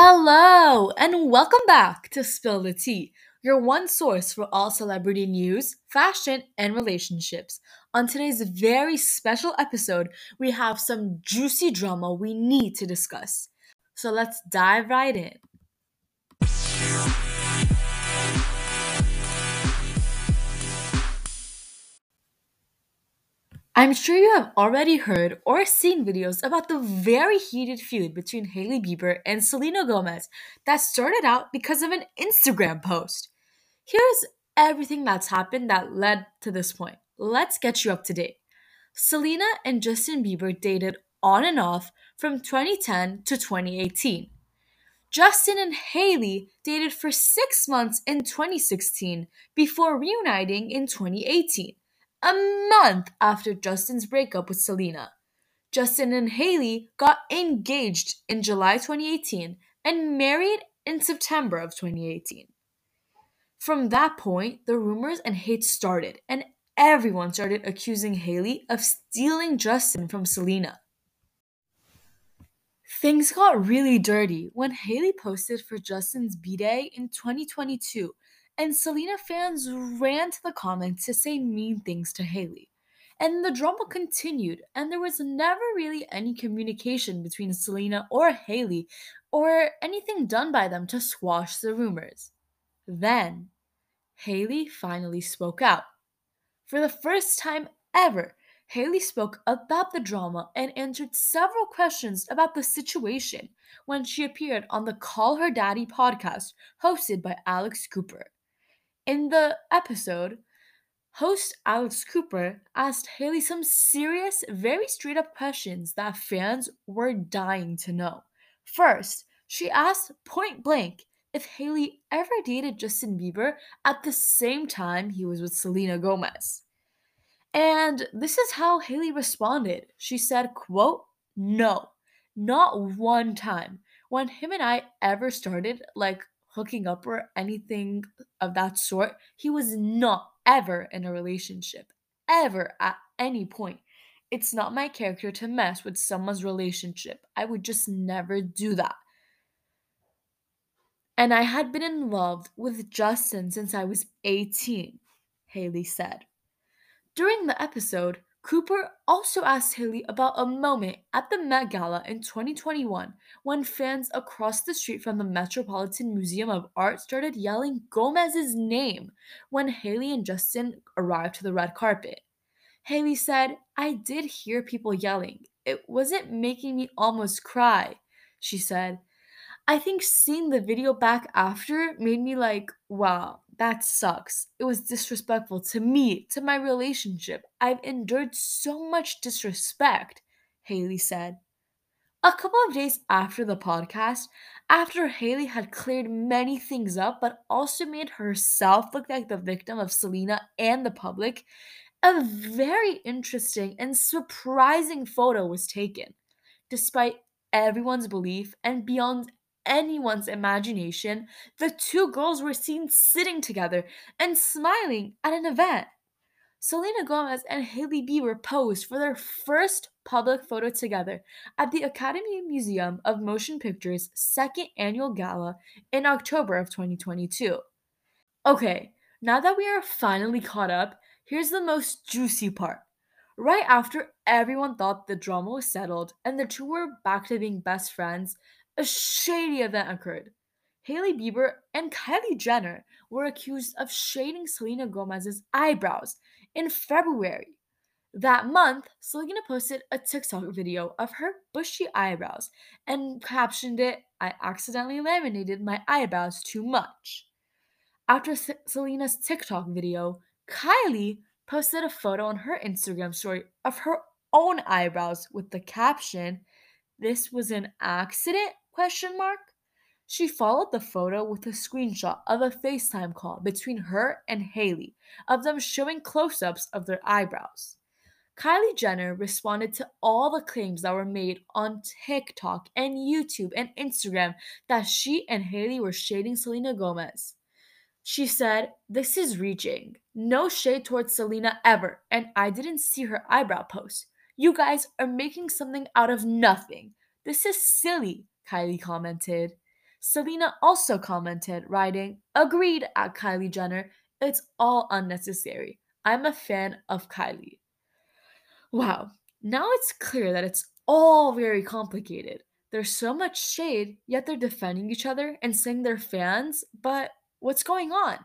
Hello, and welcome back to Spill the Tea, your one source for all celebrity news, fashion, and relationships. On today's very special episode, we have some juicy drama we need to discuss. So let's dive right in. I'm sure you have already heard or seen videos about the very heated feud between Hailey Bieber and Selena Gomez that started out because of an Instagram post. Here's everything that's happened that led to this point. Let's get you up to date. Selena and Justin Bieber dated on and off from 2010 to 2018. Justin and Hailey dated for six months in 2016 before reuniting in 2018 a month after Justin's breakup with Selena. Justin and Hailey got engaged in July 2018 and married in September of 2018. From that point, the rumors and hate started, and everyone started accusing Hailey of stealing Justin from Selena. Things got really dirty when Hailey posted for Justin's B Day in 2022 and Selena fans ran to the comments to say mean things to Hailey. And the drama continued, and there was never really any communication between Selena or Hailey or anything done by them to squash the rumors. Then, Hailey finally spoke out. For the first time ever, Hailey spoke about the drama and answered several questions about the situation when she appeared on the Call Her Daddy podcast hosted by Alex Cooper. In the episode, host Alex Cooper asked Hailey some serious, very straight up questions that fans were dying to know. First, she asked point blank if Hailey ever dated Justin Bieber at the same time he was with Selena Gomez. And this is how Hailey responded. She said, quote, no, not one time. When him and I ever started, like hooking up or anything of that sort. He was not ever in a relationship, ever at any point. It's not my character to mess with someone's relationship. I would just never do that. And I had been in love with Justin since I was 18, Hailey said. During the episode, Cooper also asked Hailey about a moment at the Met Gala in 2021 when fans across the street from the Metropolitan Museum of Art started yelling Gomez's name when Hailey and Justin arrived to the red carpet. Hailey said, I did hear people yelling. It wasn't making me almost cry, she said. I think seeing the video back after made me like, wow, that sucks. It was disrespectful to me, to my relationship. I've endured so much disrespect, Hailey said. A couple of days after the podcast, after Hailey had cleared many things up but also made herself look like the victim of Selena and the public, a very interesting and surprising photo was taken. Despite everyone's belief and beyond anyone's imagination, the two girls were seen sitting together and smiling at an event. Selena Gomez and Hailey Bieber posed for their first public photo together at the Academy Museum of Motion Pictures' second annual gala in October of 2022. Okay, now that we are finally caught up, here's the most juicy part. Right after everyone thought the drama was settled and the two were back to being best friends, a shady event occurred. Hailey Bieber and Kylie Jenner were accused of shading Selena Gomez's eyebrows in February. That month, Selena posted a TikTok video of her bushy eyebrows and captioned it, I accidentally laminated my eyebrows too much. After S- Selena's TikTok video, Kylie posted a photo on her Instagram story of her own eyebrows with the caption, This was an accident? Question mark. She followed the photo with a screenshot of a FaceTime call between her and Hailey, of them showing close-ups of their eyebrows. Kylie Jenner responded to all the claims that were made on TikTok and YouTube and Instagram that she and Hailey were shading Selena Gomez. She said, This is reaching. No shade towards Selena ever, and I didn't see her eyebrow post. You guys are making something out of nothing. This is silly. Kylie commented. Selena also commented, writing, Agreed at Kylie Jenner, it's all unnecessary. I'm a fan of Kylie. Wow, now it's clear that it's all very complicated. There's so much shade, yet they're defending each other and saying they're fans, but what's going on?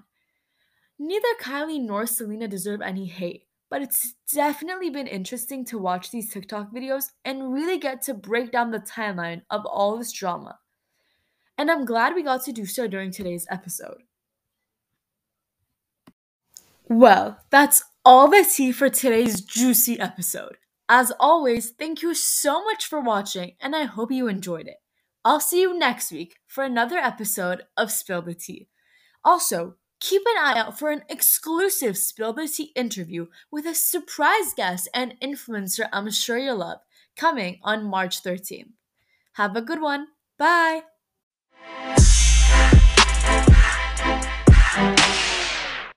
Neither Kylie nor Selena deserve any hate, but it's definitely been interesting to watch these TikTok videos and really get to break down the timeline of all this drama. And I'm glad we got to do so during today's episode. Well, that's all the tea for today's juicy episode. As always, thank you so much for watching, and I hope you enjoyed it. I'll see you next week for another episode of Spill the Tea. Also, keep an eye out for an exclusive Spill the Tea interview with a surprise guest and influencer I'm sure you'll love, coming on March 13th. Have a good one. Bye.